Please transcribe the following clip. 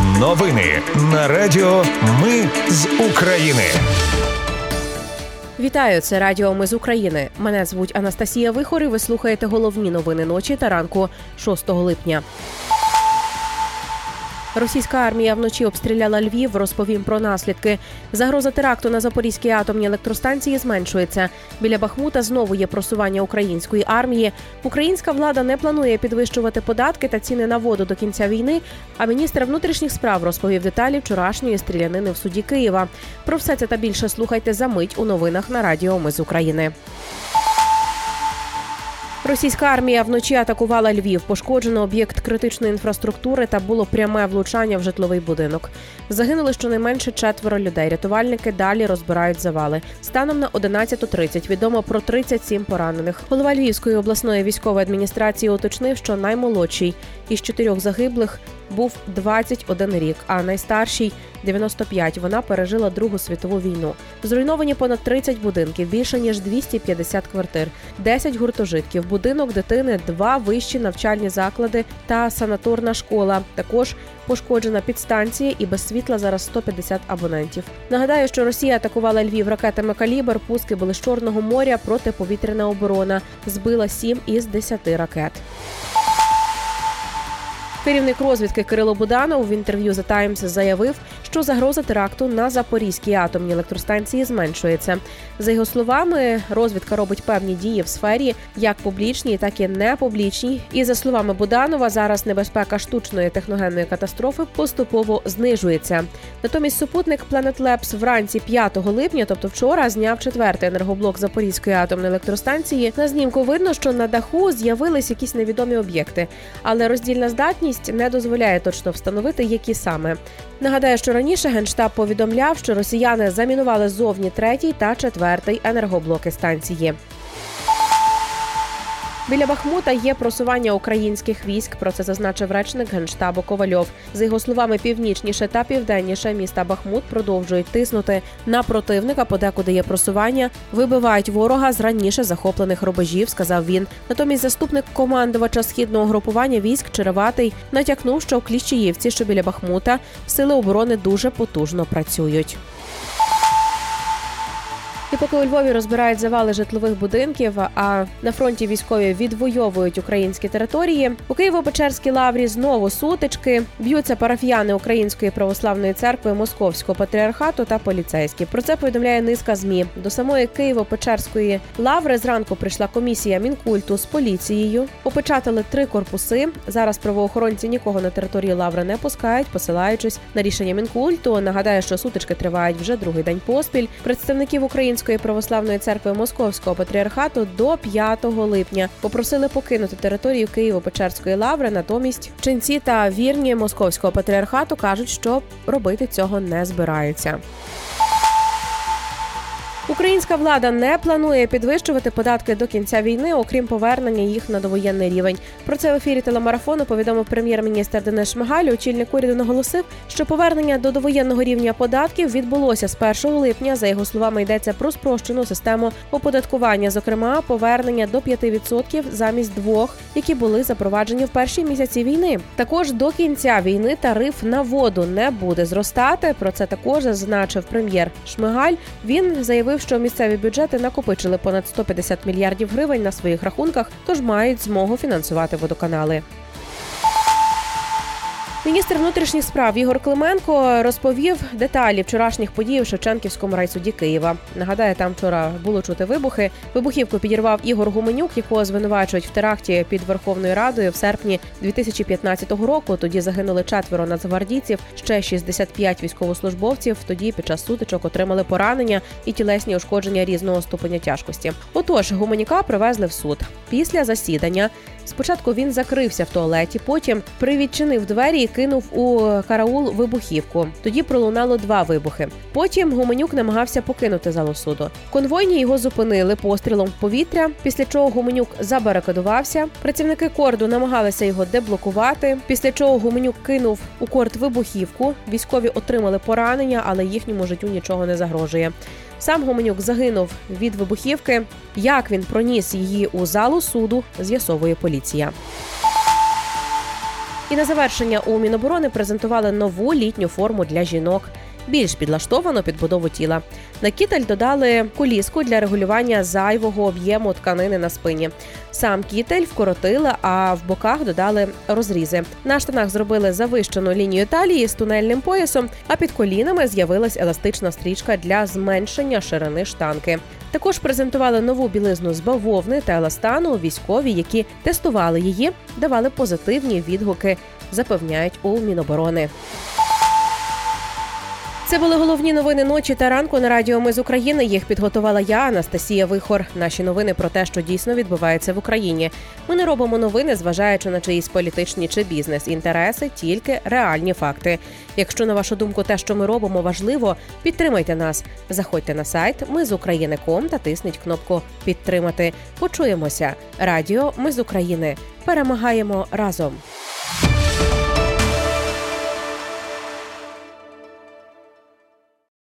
Новини на Радіо Ми з України. Вітаю, це Радіо Ми з України. Мене звуть Анастасія Вихор і Ви слухаєте головні новини ночі та ранку 6 липня. Російська армія вночі обстріляла Львів. Розповім про наслідки. Загроза теракту на Запорізькій атомній електростанції зменшується. Біля Бахмута знову є просування української армії. Українська влада не планує підвищувати податки та ціни на воду до кінця війни. А міністр внутрішніх справ розповів деталі вчорашньої стрілянини в суді Києва. Про все це та більше слухайте за мить у новинах на Радіо Ми з України. Російська армія вночі атакувала Львів. Пошкоджено об'єкт критичної інфраструктури та було пряме влучання в житловий будинок. Загинули щонайменше четверо людей. Рятувальники далі розбирають завали. Станом на 11.30 відомо про 37 поранених. Голова Львівської обласної військової адміністрації уточнив, що наймолодший із чотирьох загиблих був 21 рік, а найстарший 95. Вона пережила Другу світову війну. Зруйновані понад 30 будинків, більше ніж 250 квартир, 10 гуртожитків, будинок дитини, два вищі навчальні заклади та санаторна школа. Також пошкоджена підстанція і без світла зараз 150 абонентів. Нагадаю, що Росія атакувала Львів ракетами калібр. Пуски були з Чорного моря протиповітряна оборона. Збила 7 із 10 ракет. Керівник розвідки Кирило Буданов в інтерв'ю The Times заявив, що загроза теракту на Запорізькій атомній електростанції зменшується. За його словами, розвідка робить певні дії в сфері як публічній, так і непублічній. І за словами Буданова, зараз небезпека штучної техногенної катастрофи поступово знижується. Натомість супутник Planet Labs вранці 5 липня, тобто вчора, зняв четвертий енергоблок Запорізької атомної електростанції. На знімку видно, що на даху з'явились якісь невідомі об'єкти, але роздільна здатність не дозволяє точно встановити, які саме. Нагадаю, що раніше генштаб повідомляв, що росіяни замінували зовні третій та четвертий енергоблоки станції. Біля Бахмута є просування українських військ. Про це зазначив речник генштабу Ковальов. За його словами, північніше та південніше міста Бахмут продовжують тиснути на противника. Подекуди є просування, вибивають ворога з раніше захоплених рубежів. Сказав він. Натомість заступник командувача східного групування військ Череватий натякнув, що в Кліщіївці, що біля Бахмута, сили оборони дуже потужно працюють. І поки у Львові розбирають завали житлових будинків, а на фронті військові відвоюють українські території. У Києво-Печерській лаврі знову сутички б'ються парафіяни Української православної церкви Московського патріархату та поліцейські. Про це повідомляє низка змі. До самої Києво-Печерської лаври зранку прийшла комісія мінкульту з поліцією. Опечатали три корпуси. Зараз правоохоронці нікого на території лаври не пускають, посилаючись на рішення мінкульту. Нагадаю, що сутички тривають вже другий день поспіль. Представників української Української православної церкви Московського патріархату до 5 липня попросили покинути територію Києво-Печерської лаври. Натомість ченці та вірні московського патріархату кажуть, що робити цього не збираються. Українська влада не планує підвищувати податки до кінця війни, окрім повернення їх на довоєнний рівень. Про це в ефірі телемарафону повідомив прем'єр-міністр Денис Шмигаль. Очільник уряду наголосив, що повернення до довоєнного рівня податків відбулося з 1 липня. За його словами, йдеться про спрощену систему оподаткування, зокрема повернення до 5% замість двох, які були запроваджені в перші місяці війни. Також до кінця війни тариф на воду не буде зростати. Про це також зазначив прем'єр Шмигаль. Він заявив що місцеві бюджети накопичили понад 150 мільярдів гривень на своїх рахунках, тож мають змогу фінансувати водоканали. Міністр внутрішніх справ Ігор Клименко розповів деталі вчорашніх подій у Шевченківському райсуді Києва. Нагадаю, там вчора було чути вибухи. Вибухівку підірвав Ігор Гуменюк, якого звинувачують в теракті під Верховною Радою в серпні 2015 року. Тоді загинули четверо нацгвардійців, ще 65 військовослужбовців. Тоді під час сутичок отримали поранення і тілесні ушкодження різного ступеня тяжкості. Отож, гуменюка привезли в суд після засідання. Спочатку він закрився в туалеті, потім привідчинив двері і кинув у караул вибухівку. Тоді пролунало два вибухи. Потім Гуменюк намагався покинути залу суду. Конвойні його зупинили пострілом в повітря, після чого Гуменюк забарикадувався. Працівники корду намагалися його деблокувати. Після чого Гуменюк кинув у корд вибухівку. Військові отримали поранення, але їхньому життю нічого не загрожує. Сам Гоменюк загинув від вибухівки. Як він проніс її у залу суду, з'ясовує поліція. І на завершення у Міноборони презентували нову літню форму для жінок. Більш підлаштовано під будову тіла. На кітель додали куліску для регулювання зайвого об'єму тканини на спині. Сам кітель вкоротили, а в боках додали розрізи. На штанах зробили завищену лінію талії з тунельним поясом, а під колінами з'явилась еластична стрічка для зменшення ширини штанки. Також презентували нову білизну з бавовни та еластану. Військові, які тестували її, давали позитивні відгуки, запевняють у Міноборони. Це були головні новини ночі та ранку на радіо Ми з України. Їх підготувала я, Анастасія Вихор. Наші новини про те, що дійсно відбувається в Україні. Ми не робимо новини, зважаючи на чиїсь політичні чи бізнес інтереси, тільки реальні факти. Якщо на вашу думку, те, що ми робимо, важливо, підтримайте нас. Заходьте на сайт Ми з України.ком та тисніть кнопку Підтримати. Почуємося. Радіо Ми з України. Перемагаємо разом.